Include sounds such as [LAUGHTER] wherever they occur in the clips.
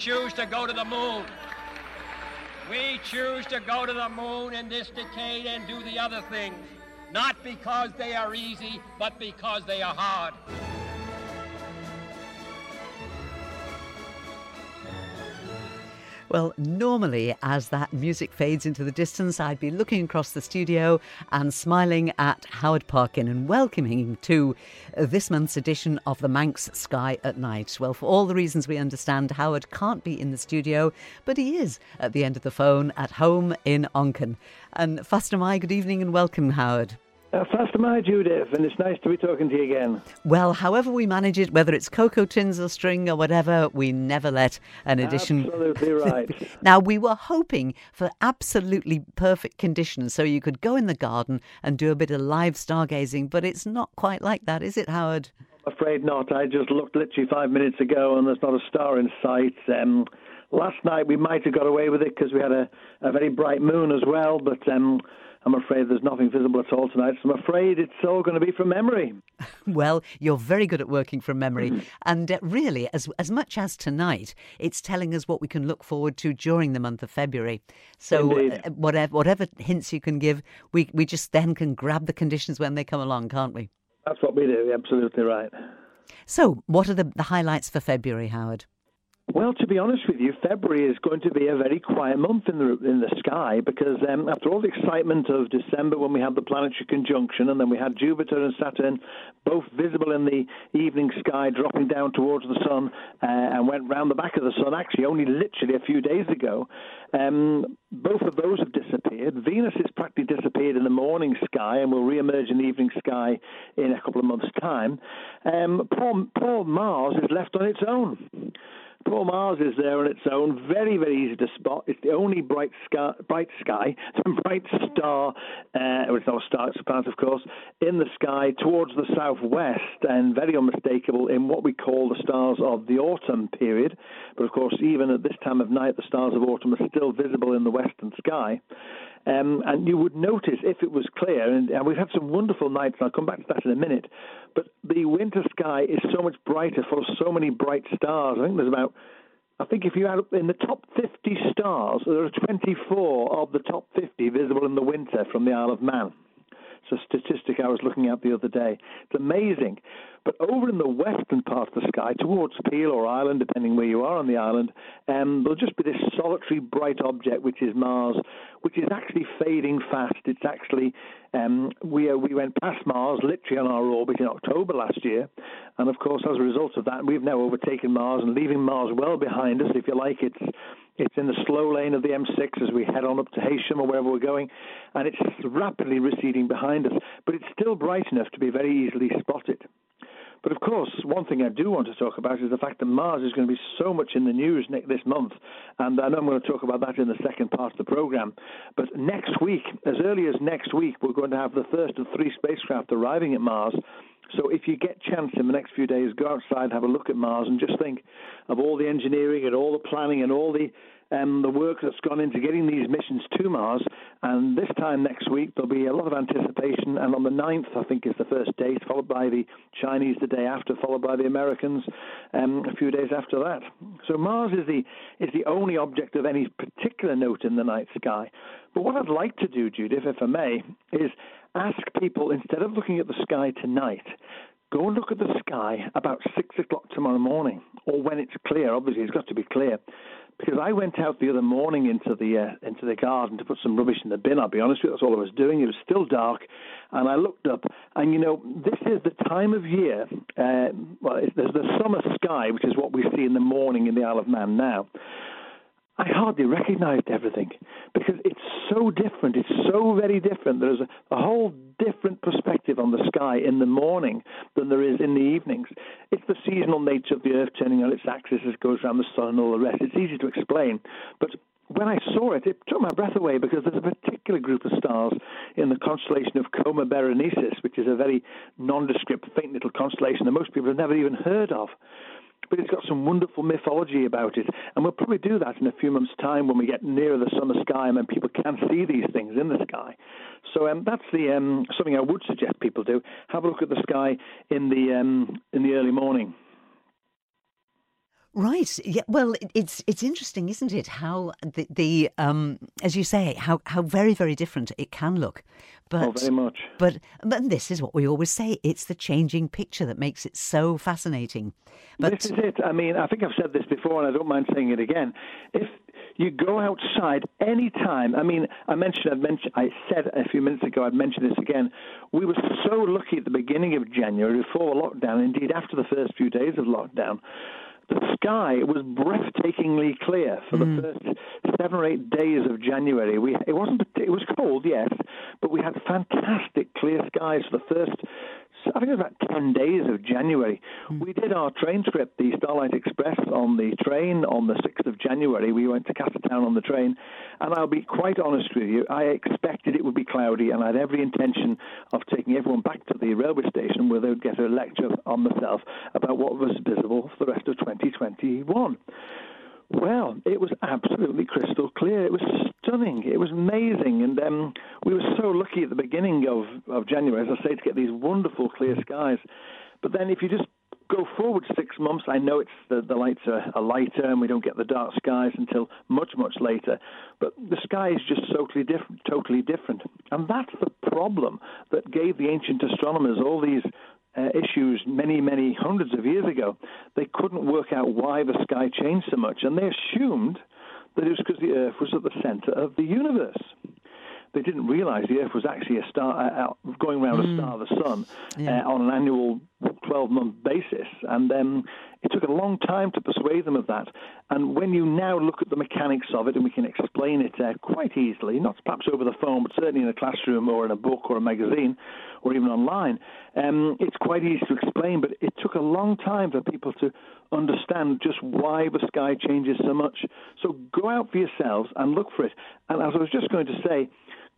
choose to go to the moon. We choose to go to the moon in this decade and do the other things, not because they are easy, but because they are hard. Well, normally, as that music fades into the distance, I'd be looking across the studio and smiling at Howard Parkin and welcoming him to this month's edition of the Manx Sky at Night. Well, for all the reasons we understand, Howard can't be in the studio, but he is at the end of the phone at home in Onchan. And Fastyr mie, good evening and welcome, Howard. Uh, Fastyr mie, Judith, and it's nice to be talking to you again. Well, however we manage it, whether it's cocoa tins or string or whatever, we never let an edition. Absolutely [LAUGHS] right. now, we were hoping for absolutely perfect conditions so you could go in the garden and do a bit of live stargazing, but it's not quite like that, is it, Howard? I'm afraid not. I just looked literally five minutes ago and there's not a star in sight. Um, last night we might have got away with it because we had a, a very bright moon as well, but. Um, I'm afraid there's nothing visible at all tonight, so I'm afraid it's all going to be from memory. [LAUGHS] well, you're very good at working from memory. and uh, really, as, as much as tonight, it's telling us what we can look forward to during the month of February. So, uh, whatever, whatever hints you can give, we, we just then can grab the conditions when they come along, can't we? That's what we do, You're absolutely right. So, what are the, the highlights for February, Howard? Well, to be honest with you, February is going to be a very quiet month in the in the sky because um, after all the excitement of December when we had the planetary conjunction and then we had Jupiter and Saturn both visible in the evening sky dropping down towards the sun uh, and went round the back of the sun actually only literally a few days ago, um, both of those have disappeared. Venus has practically disappeared in the morning sky and will re-emerge in the evening sky in a couple of months' time. Um, poor, poor Mars is left on its own. Poor Mars is there on its own, very, very easy to spot. It's the only bright sky, bright sky, [LAUGHS] bright star, uh, it's not a star, it's a planet, of course, in the sky towards the southwest, and very unmistakable in what we call the stars of the autumn period. But of course, even at this time of night, the stars of autumn are still visible in the western sky. Um, and you would notice if it was clear, and, and, we've had some wonderful nights, and I'll come back to that in a minute, but the winter sky is so much brighter, of so many bright stars. I think there's about, I think if you add up in the top 50 stars, there are 24 of the top 50 visible in the winter from the Isle of Man. It's a statistic I was looking at the other day. It's amazing. But over in the western part of the sky, towards Peel or Ireland, depending where you are on the island, um, there'll just be this solitary bright object, which is Mars, which is actually fading fast. It's actually um, we uh, we went past Mars literally on our orbit in October last year, and of course, as a result of that, we've now overtaken Mars and leaving Mars well behind us. If you like, it's it's in the slow lane of the M6 as we head on up to Heysham or wherever we're going, and it's rapidly receding behind us. But it's still bright enough to be very easily spotted. But of course, one thing I do want to talk about is the fact that Mars is going to be so much in the news this month, and I know I'm going to talk about that in the second part of the program. But next week, as early as next week, we're going to have the first of three spacecraft arriving at Mars. So if you get chance in the next few days, go outside, have a look at Mars, and just think of all the engineering and all the planning and all the um, the work that's gone into getting these missions to Mars. And this time next week, there'll be a lot of anticipation. And on the 9th, I think, is the first date, followed by the Chinese the day after, followed by the Americans um, a few days after that. So Mars is the, is the only object of any particular note in the night sky. But what I'd like to do, Judith, if I may, is ask people, instead of looking at the sky tonight, go and look at the sky about six o'clock tomorrow morning, or when it's clear. Obviously, it's got to be clear because I went out the other morning into the uh, into the garden to put some rubbish in the bin. I'll be honest with you, that's all I was doing. It was still dark, and I looked up, and you know, this is the time of year. Uh, well, there's the summer sky, which is what we see in the morning in the Isle of Man now. I hardly recognized everything because it's so different. It's so very different. There's a, a, whole different perspective on the sky in the morning than there is in the evenings. It's the seasonal nature of the Earth turning on its axis as it goes around the sun and all the rest. It's easy to explain. But when I saw it, it took my breath away because there's a particular group of stars in the constellation of Coma Berenices, which is a very nondescript, faint little constellation that most people have never even heard of but it's got some wonderful mythology about it. And we'll probably do that in a few months' time when we get nearer the summer sky and then people can see these things in the sky. So um, that's the um, something I would suggest people do. Have a look at the sky in the um, in the early morning. Right. Yeah. Well, it's it's interesting, isn't it? How the, the um, as you say, how how very very different it can look. But oh, very much. But but this is what we always say. It's the changing picture that makes it so fascinating. But this is it. I mean, I think I've said this before, and I don't mind saying it again. If you go outside any time. I mean, I mentioned, I mentioned, I said a few minutes ago, I'd mention this again. We were so lucky at the beginning of January, before lockdown, indeed after the first few days of lockdown, the sky was breathtakingly clear for mm. the first seven or eight days of January. We it wasn't it was cold, yes, but we had fantastic clear skies for the first I think it was about 10 days of January. Mm. We did our train trip, the Starlight Express, on the train on the 6th of January. We went to Castletown on the train, and I'll be quite honest with you, I expected it would be cloudy, and I had every intention of taking everyone back to the railway station where they would get a lecture on myself about what was visible for the rest of 2021. Well, it was absolutely crystal clear. It was stunning. It was amazing, and um, we were so lucky at the beginning of, of January, as I say, to get these wonderful clear skies. But then, if you just go forward six months, I know it's the, the lights are, are lighter, and we don't get the dark skies until much, much later. But the sky is just totally different, totally different, and that's the problem that gave the ancient astronomers all these uh, issues many, many hundreds of years ago, they couldn't work out why the sky changed so much, and they assumed that it was because the Earth was at the center of the universe. They didn't realize the Earth was actually a star uh, going around mm. a star, the Sun, yeah. uh, on an annual 12 month basis. And um, it took a long time to persuade them of that. And when you now look at the mechanics of it, and we can explain it uh, quite easily, not perhaps over the phone, but certainly in a classroom or in a book or a magazine or even online, um, it's quite easy to explain. But it took a long time for people to understand just why the sky changes so much. So go out for yourselves and look for it. And as I was just going to say,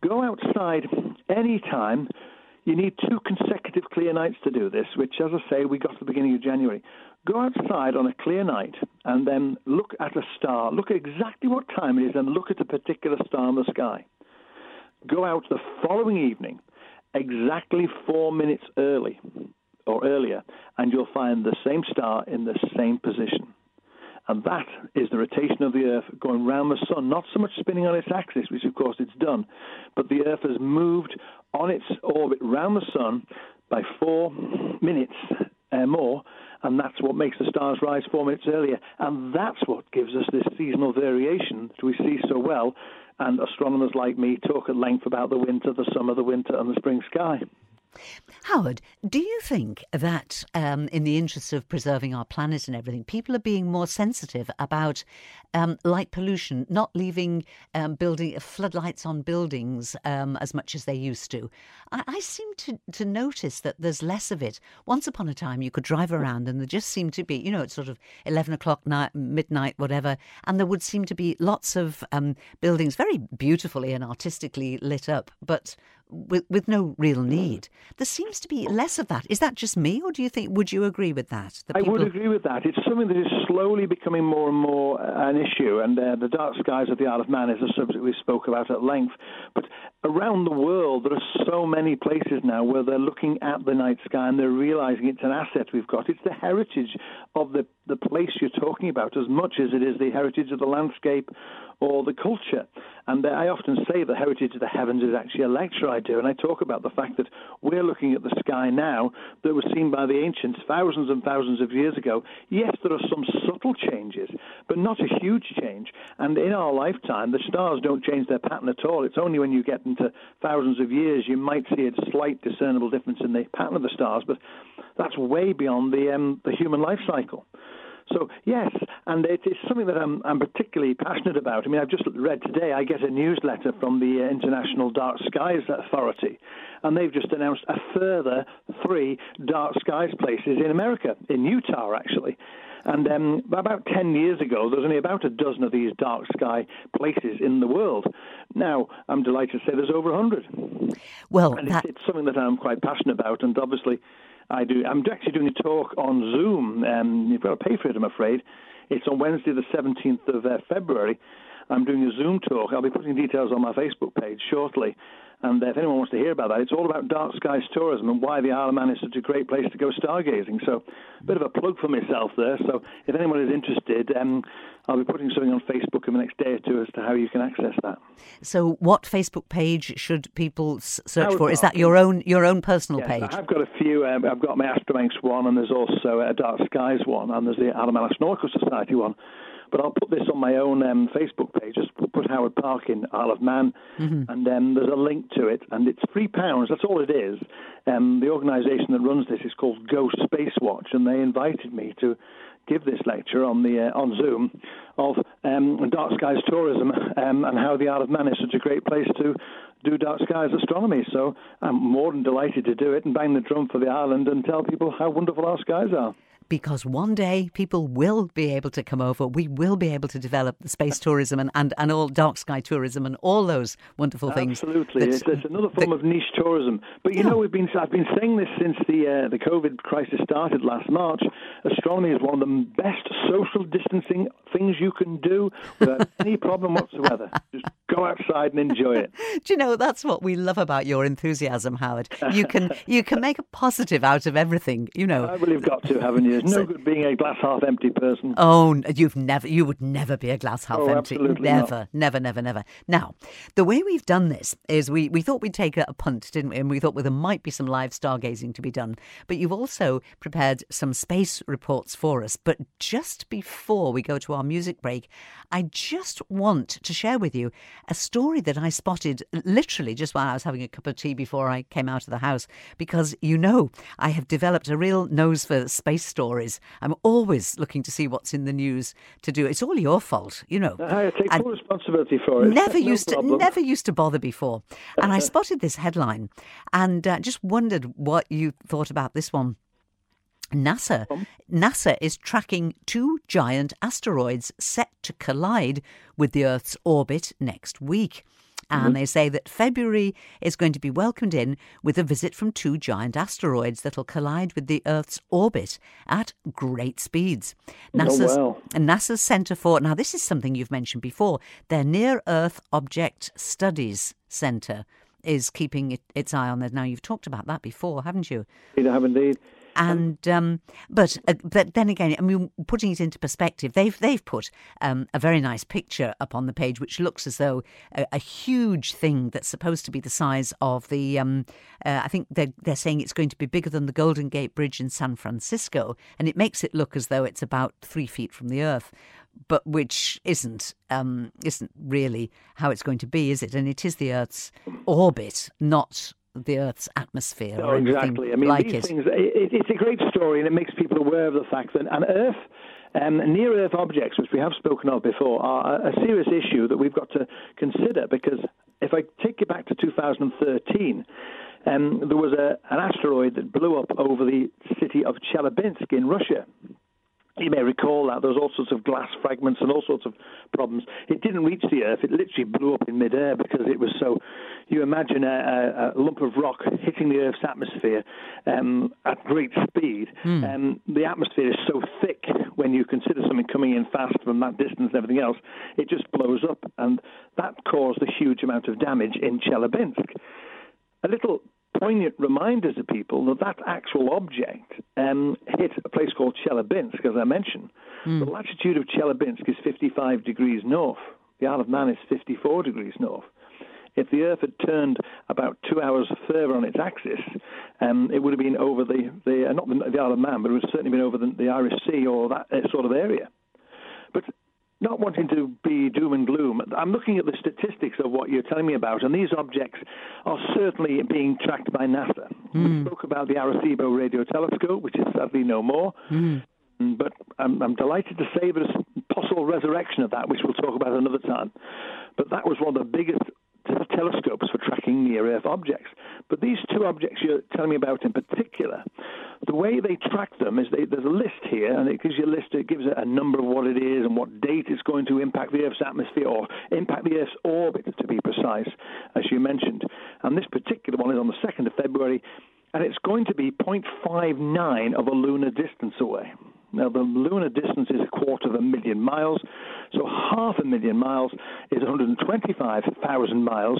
go outside any time you need two consecutive clear nights to do this, which, as I say, we got at the beginning of January. Go outside on a clear night and then look at a star. Look at exactly what time it is and look at a particular star in the sky. Go out the following evening, exactly four minutes early or earlier, and you'll find the same star in the same position. And that is the rotation of the Earth going round the Sun, not so much spinning on its axis, which of course it's done, but the Earth has moved on its orbit round the Sun by four minutes uh, more, and that's what makes the stars rise four minutes earlier. And that's what gives us this seasonal variation that we see so well. And astronomers like me talk at length about the winter, the summer, the winter, and the spring sky. Howard, do you think that, um, in the interest of preserving our planet and everything, people are being more sensitive about um, light pollution, not leaving um, building floodlights on buildings um, as much as they used to? I, I, seem to, to notice that there's less of it. Once upon a time, you could drive around and there just seemed to be, you know, it's sort of 11 o'clock night, midnight, whatever, and there would seem to be lots of um, buildings very beautifully and artistically lit up, but with, with no real need. There seems to be less of that. Is that just me, or do you think? Would you agree with that? that people... I would agree with that. It's something that is slowly becoming more and more uh, an issue, and uh, the dark skies of the Isle of Man is a subject we spoke about at length. But around the world, there are so many places now where they're looking at the night sky and they're realizing it's an asset we've got. It's the heritage of the the place you're talking about as much as it is the heritage of the landscape or the culture. And uh, I often say the heritage of the heavens is actually a lecture I do, and I talk about the fact that we're looking at the sky now that was seen by the ancients thousands and thousands of years ago. Yes, there are some subtle changes, but not a huge change. And in our lifetime, the stars don't change their pattern at all. It's only when you get into thousands of years you might see a slight discernible difference in the pattern of the stars, but that's way beyond the um, the human life cycle. So yes, and it is something that I'm, I'm particularly passionate about. I mean, I've just read today. I get a newsletter from the uh, International Dark Skies Authority, and they've just announced a further three dark skies places in America, in Utah actually. And um, about 10 years ago, there was only about a dozen of these dark sky places in the world. Now, I'm delighted to say there's over 100. Well, and that... it's, it's, something that I'm quite passionate about, and obviously I do. I'm actually doing a talk on Zoom. Um, you've got to pay for it, I'm afraid. It's on Wednesday, the 17th of uh, February. I'm doing a Zoom talk. I'll be putting details on my Facebook page shortly. And if anyone wants to hear about that, it's all about dark skies tourism and why the Isle of Man is such a great place to go stargazing. So, a bit of a plug for myself there. So, if anyone is interested, um, I'll be putting something on Facebook in the next day or two as to how you can access that. So, what Facebook page should people search for? Is that your own your own personal yes, page? I've got a few. Um, I've got my Astromanx one, and there's also a Dark Skies one, and there's the Man Astronomical Society one but I'll put this on my own um, Facebook page. Just put Howard Parkin Isle of Man, mm-hmm. and um, there's a link to it, and it's three pounds. That's all it is. Um, the organisation that runs this is called Go Space Watch, and they invited me to give this lecture on the uh, on Zoom of um, dark skies tourism um, and how the Isle of Man is such a great place to do dark skies astronomy. So I'm more than delighted to do it and bang the drum for the island and tell people how wonderful our skies are because one day people will be able to come over. We will be able to develop the space [LAUGHS] tourism and, and, and all dark sky tourism and all those wonderful things. Absolutely, it's, it's, another form of niche tourism. But you yeah. know, we've been I've been saying this since the uh, the COVID crisis started last March. Astronomy is one of the best social distancing things you can do without [LAUGHS] any problem whatsoever. Just go outside and enjoy it. Do you know that's what we love about your enthusiasm, Howard? You can you can make a positive out of everything. You know. I well, you've got to, haven't you? There's no so, good being a glass half empty person. Oh, you've never, you would never be a glass half oh, empty. Absolutely never, not. never, never, never. Now, the way we've done this is we, we thought we'd take a, a punt, didn't we? And we thought well, there might be some live stargazing to be done. But you've also prepared some space reports for us. But just before we go to our music break, I just want to share with you a story that I spotted literally just while I was having a cup of tea before I came out of the house. Because you know, I have developed a real nose for space stories. I'm always looking to see what's in the news to do. It's all your fault, you know. I take full responsibility for it. Never no used problem. to, never used to bother before. And I [LAUGHS] spotted this headline and uh, just wondered what you thought about this one. NASA NASA is tracking two giant asteroids set to collide with the Earth's orbit next week. And mm-hmm. they say that February is going to be welcomed in with a visit from two giant asteroids that'll collide with the Earth's orbit at great speeds. Oh, NASA's, oh, wow. NASA's Centre for, now this is something you've mentioned before, their Near Earth Object Studies Centre is keeping it, its eye on that. Now, you've talked about that before, haven't you? I have indeed. And um, but uh, but then again, I mean, putting it into perspective, they've they've put um, a very nice picture up on the page, which looks as though a, a huge thing that's supposed to be the size of the. Um, uh, I think they're they're saying it's going to be bigger than the Golden Gate Bridge in San Francisco, and it makes it look as though it's about three feet from the Earth but which isn't um, isn't really how it's going to be, is it? And it is the Earth's orbit, not the Earth's atmosphere or exactly. I mean, like these it. things. It, it's a great story, and it makes people aware of the fact that an Earth. Um, near Earth objects, which we have spoken of before, are a, a serious issue that we've got to consider because if I take you back to 2013, um, there was a, an asteroid that blew up over the city of Chelyabinsk in Russia. You may recall that there was all sorts of glass fragments and all sorts of problems. It didn't reach the Earth; it literally blew up in midair because it was so. You imagine a, a, lump of rock hitting the Earth's atmosphere um, at great speed. Mm. Um, the atmosphere is so thick when you consider something coming in fast from that distance and everything else, it just blows up, and that caused a huge amount of damage in Chelyabinsk. A little poignant reminder to people that that actual object um, hit a place called Chelyabinsk, as I mentioned. Mm. The latitude of Chelyabinsk is 55 degrees north. The Isle of Man is 54 degrees north. If the Earth had turned about two hours further on its axis, um, it would have been over the, the uh, not the, the, Isle of Man, but it would have certainly been over the, the Irish Sea or that uh, sort of area. But not wanting to be doom and gloom, I'm looking at the statistics of what you're telling me about, and these objects are certainly being tracked by NASA. Mm. We hmm. spoke about the Arecibo radio telescope, which is sadly no more. Mm. But I'm, I'm, delighted to say there's a possible resurrection of that, which we'll talk about another time. But that was one of the biggest telescopes for tracking near Earth objects. But these two objects you're telling me about in particular, the way they track them is they, there's a list here, and it gives you a list, it gives a number of what it is and what date it's going to impact the Earth's atmosphere or impact the Earth's orbit, to be precise, as you mentioned. And this particular one is on the 2nd of February and it's going to be 0.59 of a lunar distance away. Now, the lunar distance is a quarter of a million miles, so half a million miles is 125,000 miles.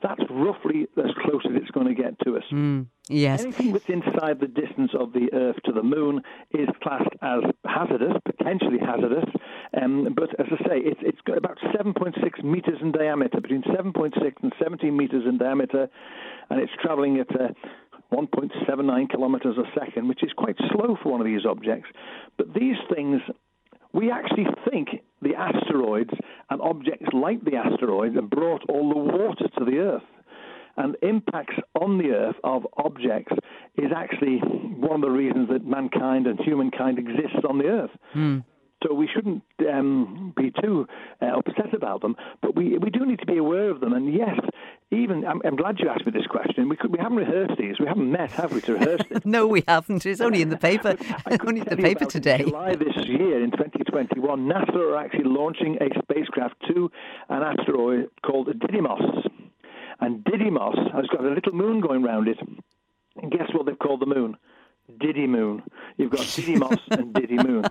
That's roughly as close as it's going to get to us. Mm, yes. Anything that's inside the distance of the Earth to the Moon is classed as hazardous, potentially hazardous. Um, but as I say, it's, it's got about 7.6 meters in diameter, between 7.6 and 17 meters in diameter, and it's traveling at uh, 1.79 kilometers a second, which is quite slow for one of these objects. But these things we actually think the asteroids and objects like the asteroids have brought all the water to the Earth. And impacts on the Earth of objects is actually one of the reasons that mankind and humankind exists on the Earth. Mm. So we shouldn't um, be too uh, upset about them, but we we do need to be aware of them. And yes, even I'm, I'm, glad you asked me this question. We could we haven't rehearsed these. We haven't met, have we, to rehearse [LAUGHS] it? no, we haven't. It's only in the paper. [LAUGHS] only in the paper today. July this year in 2021, NASA are actually launching a spacecraft to an asteroid called Didymos, and Didymos has got a little moon going around it. And guess what they've called the moon? Didymoon. You've got Didymos [LAUGHS] and Didymoon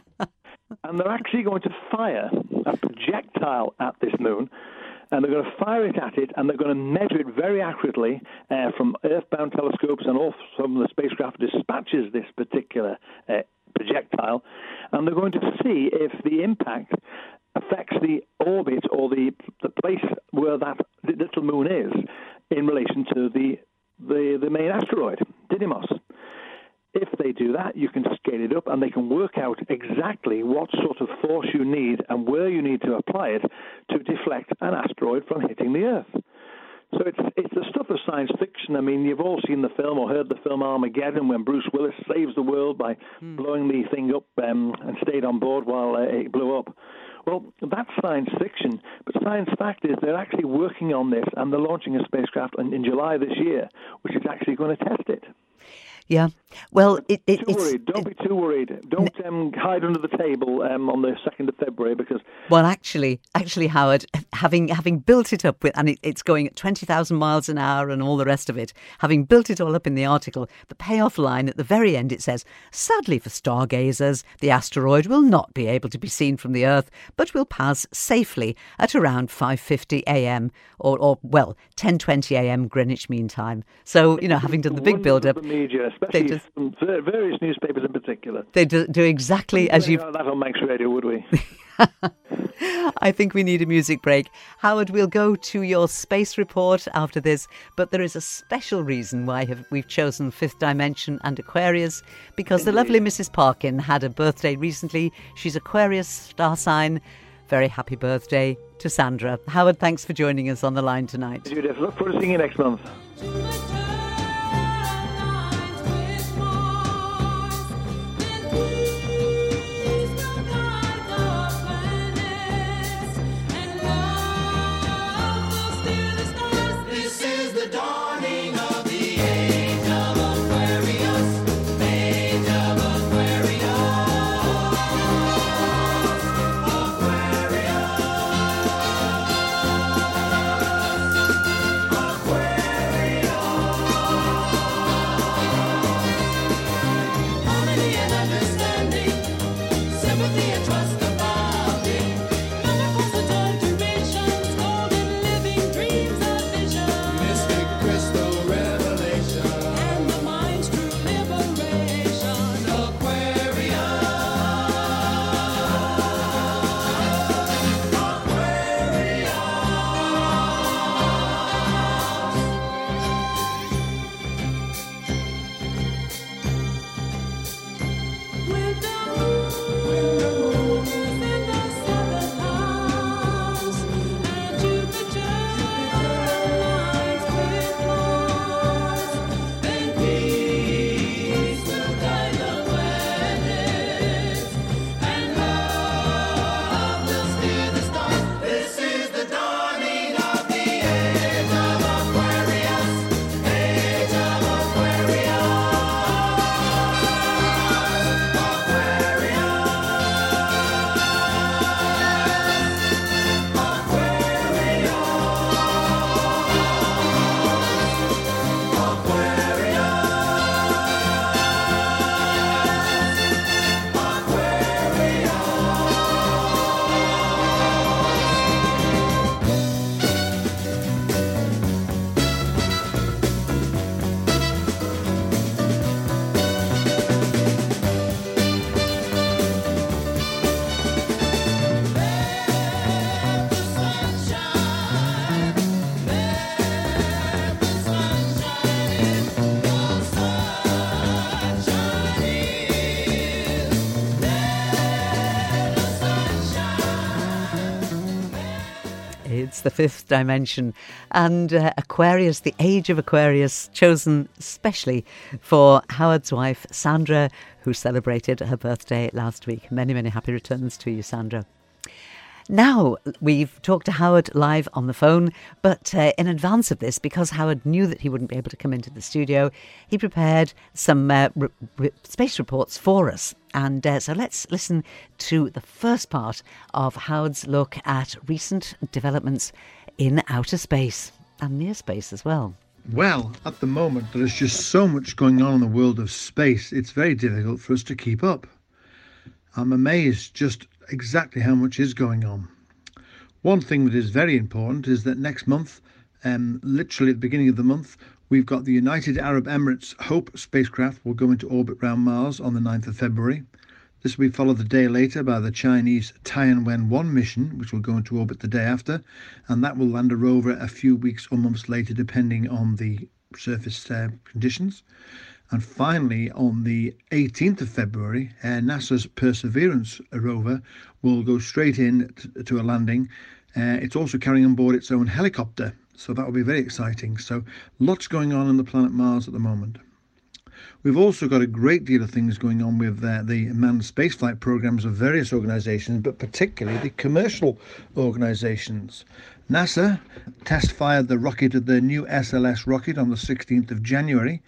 and they're actually going to fire a projectile at this moon. And they're going to fire it at it, and they're going to measure it very accurately uh, from Earthbound telescopes and also from the spacecraft dispatches this particular uh, projectile. And they're going to see if the impact affects the orbit or the the place where that little moon is in relation to the the, the main asteroid, Didymos. If they do that, you can scale it up and they can work out exactly what sort of force you need and where you need to apply it to deflect an asteroid from hitting the Earth. So it's it's the stuff of science fiction. I mean, you've all seen the film or heard the film Armageddon when Bruce Willis saves the world by mm. blowing the thing up um, and stayed on board while uh, it blew up. Well, that's science fiction, but science fact is they're actually working on this and they're launching a spacecraft in, in July this year, which is actually going to test it. Yeah. Well, it, it, too worried. Don't it, be too worried. Don't um, hide under the table um, on the second of February because. Well, actually, actually, Howard, having having built it up with, and it, it's going at twenty thousand miles an hour and all the rest of it. Having built it all up in the article, the payoff line at the very end it says, "Sadly for stargazers, the asteroid will not be able to be seen from the Earth, but will pass safely at around five fifty a.m. or, or well, ten twenty a.m. Greenwich Mean Time." So you know, having done the big build up. Media, especially just, from various newspapers in particular. They do, do exactly as you. That on Manx Radio, would we? [LAUGHS] [LAUGHS] I think we need a music break. Howard, we'll go to your space report after this, but there is a special reason why have, we've chosen Fifth Dimension and Aquarius because Indeed. the lovely Mrs. Parkin had a birthday recently. She's Aquarius star sign. Very happy birthday to Sandra. Howard, thanks for joining us on the line tonight. Judith, look forward to seeing you next month. The fifth dimension. And uh, Aquarius, the age of Aquarius, chosen specially for Howard's wife, Sandra, who celebrated her birthday last week. Many, many happy returns to you, Sandra. Now, we've talked to Howard live on the phone, but uh, in advance of this, because Howard knew that he wouldn't be able to come into the studio, he prepared some uh, re- re- space reports for us. And uh, so let's listen to the first part of Howard's look at recent developments in outer space and near space as well. Well, at the moment, there is just so much going on in the world of space, it's very difficult for us to keep up. I'm amazed just exactly how much is going on. One thing that is very important is that next month, um, literally at the beginning of the month, we've got the United Arab Emirates Hope spacecraft will go into orbit around Mars on the 9th of February. This will be followed the day later by the Chinese Tianwen 1 mission, which will go into orbit the day after, and that will land a rover a few weeks or months later, depending on the surface uh, conditions. And finally, on the 18th of February, uh, NASA's Perseverance rover will go straight in t- to a landing. Uh, it's also carrying on board its own helicopter, so that will be very exciting. So, lots going on on the planet Mars at the moment. We've also got a great deal of things going on with uh, the manned spaceflight programs of various organizations, but particularly the commercial organizations. NASA test fired the rocket of the new SLS rocket on the 16th of January,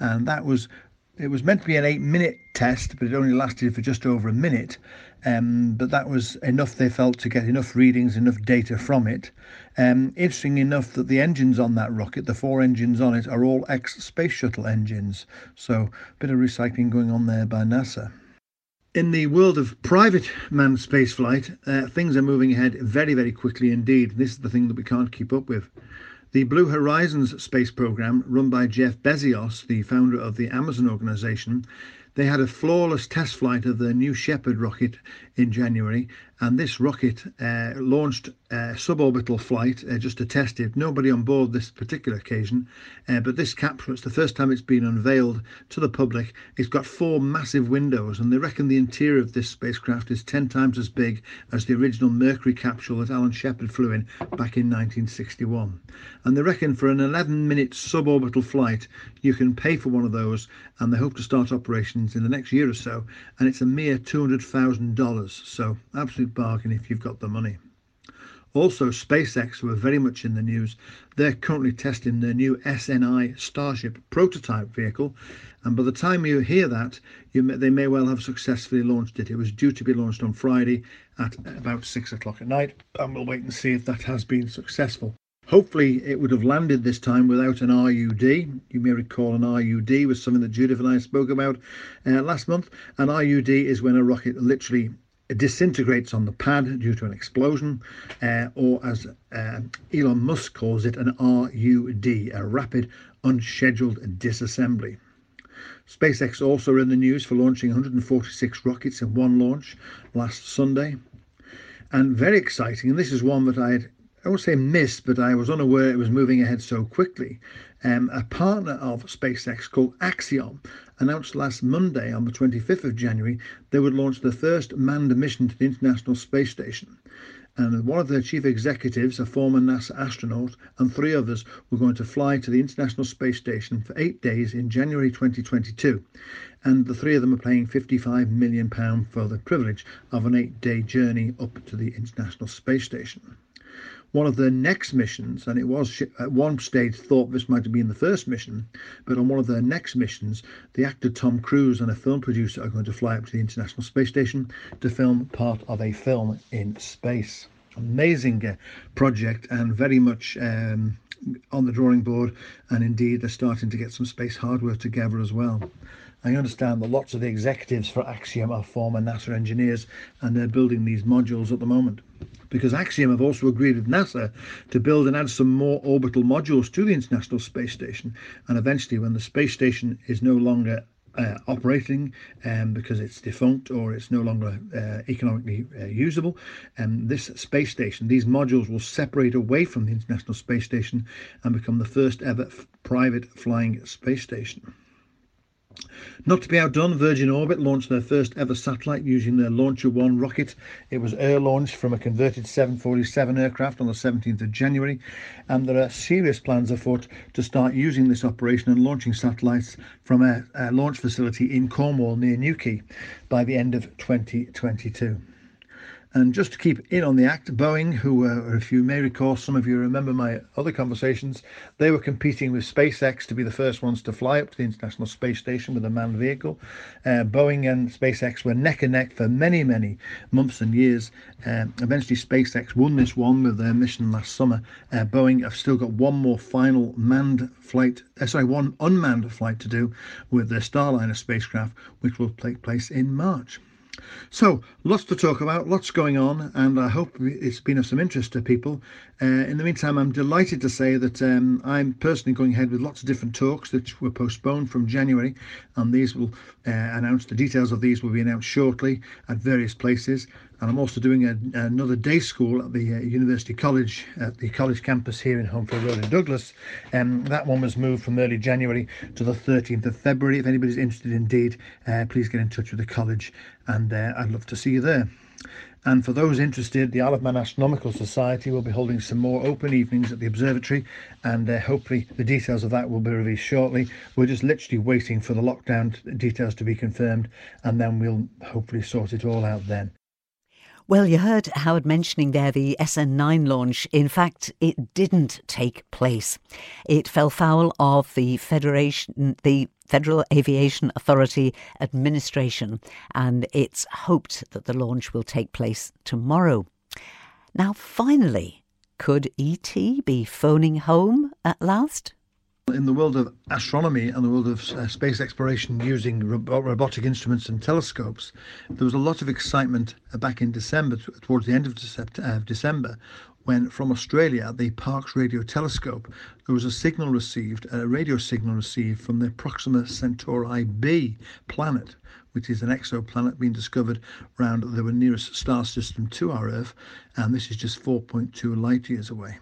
and that was it was meant to be an eight minute test, but it only lasted for just over a minute. Um, but that was enough, they felt, to get enough readings, enough data from it. Um, interesting enough that the engines on that rocket, the four engines on it, are all ex Space Shuttle engines. So, a bit of recycling going on there by NASA. In the world of private manned spaceflight, uh, things are moving ahead very, very quickly indeed. This is the thing that we can't keep up with. The Blue Horizons space program, run by Jeff Bezos, the founder of the Amazon organization, they had a flawless test flight of the New Shepard rocket in January, and this rocket uh, launched a suborbital flight uh, just to test it. Nobody on board this particular occasion, uh, but this capsule, it's the first time it's been unveiled to the public. It's got four massive windows, and they reckon the interior of this spacecraft is 10 times as big as the original Mercury capsule that Alan Shepard flew in back in 1961. And they reckon for an 11 minute suborbital flight, you can pay for one of those, and they hope to start operations in the next year or so, and it's a mere $200,000. So, absolute bargain if you've got the money. Also, SpaceX were very much in the news. They're currently testing their new SN9 Starship prototype vehicle, and by the time you hear that, you may, they may well have successfully launched it. It was due to be launched on Friday at about six o'clock at night, and we'll wait and see if that has been successful. Hopefully, it would have landed this time without an RUD. You may recall an RUD was something that Judith and I spoke about uh, last month. An RUD is when a rocket literally disintegrates on the pad due to an explosion, uh, or as uh, Elon Musk calls it, an RUD, a rapid unscheduled disassembly. SpaceX also in the news for launching 146 rockets in one launch last Sunday. And very exciting, and this is one that I had, I won't say missed, but I was unaware it was moving ahead so quickly. Um, a partner of SpaceX called Axiom announced last Monday, on the 25th of January, they would launch the first manned mission to the International Space Station. And one of their chief executives, a former NASA astronaut, and three others were going to fly to the International Space Station for eight days in January 2022. And the three of them are paying £55 million for the privilege of an eight day journey up to the International Space Station one of their next missions, and it was at one stage thought this might have been the first mission, but on one of their next missions, the actor Tom Cruise and a film producer are going to fly up to the International Space Station to film part of a film in space. Amazing uh, project and very much um, on the drawing board, and indeed they're starting to get some space hardware together as well. I understand that lots of the executives for Axiom are former NASA engineers and they're building these modules at the moment because Axiom have also agreed with NASA to build and add some more orbital modules to the International Space Station. And eventually, when the space station is no longer uh, operating um, because it's defunct or it's no longer uh, economically uh, usable. And um, this space station, these modules will separate away from the International Space Station and become the first ever private flying space station. Not to be outdone, Virgin Orbit launched their first ever satellite using their Launcher One rocket. It was air launched from a converted 747 aircraft on the 17th of January, and there are serious plans afoot to start using this operation and launching satellites from a, a launch facility in Cornwall near Newquay by the end of 2022. And just to keep in on the act, Boeing, who, uh, if you may recall, some of you remember my other conversations, they were competing with SpaceX to be the first ones to fly up to the International Space Station with a manned vehicle. Uh, Boeing and SpaceX were neck and neck for many, many months and years. Um, eventually, SpaceX won this one with their mission last summer. Uh, Boeing have still got one more final manned flight, uh, sorry, one unmanned flight to do with their Starliner spacecraft, which will take place in March. So, lots to talk about, lots going on, and I hope it's been of some interest to people. Uh, in the meantime, I'm delighted to say that um, I'm personally going ahead with lots of different talks that were postponed from January, and these will uh, announce the details of these will be announced shortly at various places and I'm also doing a, another day school at the uh, University College at the college campus here in Homefield Road in Douglas. And um, that one was moved from early January to the 13th of February. If anybody's interested indeed, uh, please get in touch with the college and uh, I'd love to see you there. And for those interested, the Isle of Man Astronomical Society will be holding some more open evenings at the observatory, and uh, hopefully the details of that will be released shortly. We're just literally waiting for the lockdown details to be confirmed, and then we'll hopefully sort it all out then. Well, you heard Howard mentioning there the SN9 launch. In fact, it didn't take place. It fell foul of the Federation, the Federal Aviation Authority administration, and it's hoped that the launch will take place tomorrow. Now, finally, could ET be phoning home at last? In the world of astronomy and the world of uh, space exploration using ro- robotic instruments and telescopes, there was a lot of excitement uh, back in December, towards the end of uh, December, when from Australia, the Parkes Radio Telescope, there was a signal received, a radio signal received from the Proxima Centauri b planet, which is an exoplanet being discovered around the nearest star system to our Earth, and this is just 4.2 light years away.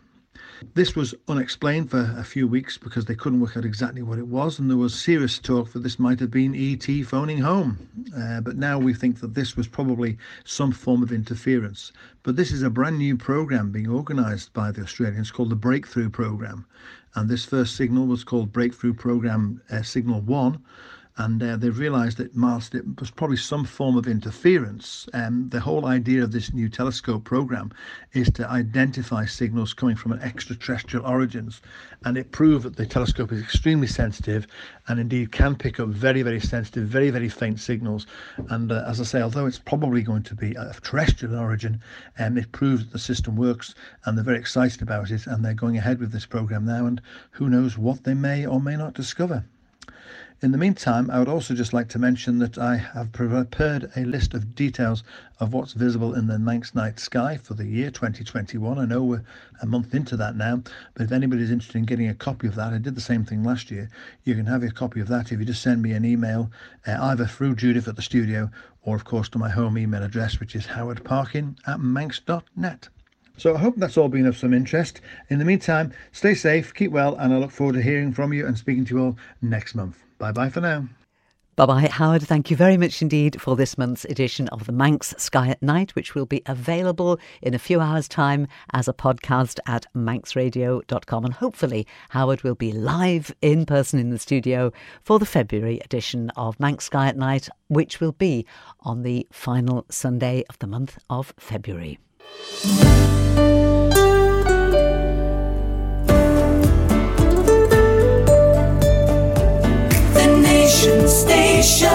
This was unexplained for a few weeks because they couldn't work out exactly what it was, and there was serious talk that this might have been ET phoning home. Uh, but now we think that this was probably some form of interference. But this is a brand new program being organised by the Australians called the Breakthrough Program. And this first signal was called Breakthrough Program uh, Signal 1 and uh, they realised that whilst it was probably some form of interference, um, the whole idea of this new telescope program is to identify signals coming from an extraterrestrial origins, and it proved that the telescope is extremely sensitive, and indeed can pick up very, very sensitive, very, very faint signals. And uh, as I say, although it's probably going to be of terrestrial origin, um, it proves that the system works, and they're very excited about it, and they're going ahead with this program now, and who knows what they may or may not discover. In the meantime, I would also just like to mention that I have prepared a list of details of what's visible in the Manx night sky for the year 2021. I know we're a month into that now, but if anybody's interested in getting a copy of that, I did the same thing last year. You can have a copy of that if you just send me an email, uh, either through Judith at the studio or, of course, to my home email address, which is howardparkin at manx.net. So I hope that's all been of some interest. In the meantime, stay safe, keep well, and I look forward to hearing from you and speaking to you all next month. Bye bye for now. Bye bye, Howard. Thank you very much indeed for this month's edition of the Manx Sky at Night, which will be available in a few hours' time as a podcast at manxradio.com. And hopefully, Howard will be live in person in the studio for the February edition of Manx Sky at Night, which will be on the final Sunday of the month of February. Station,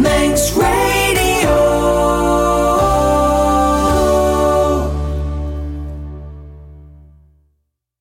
Manx Radio.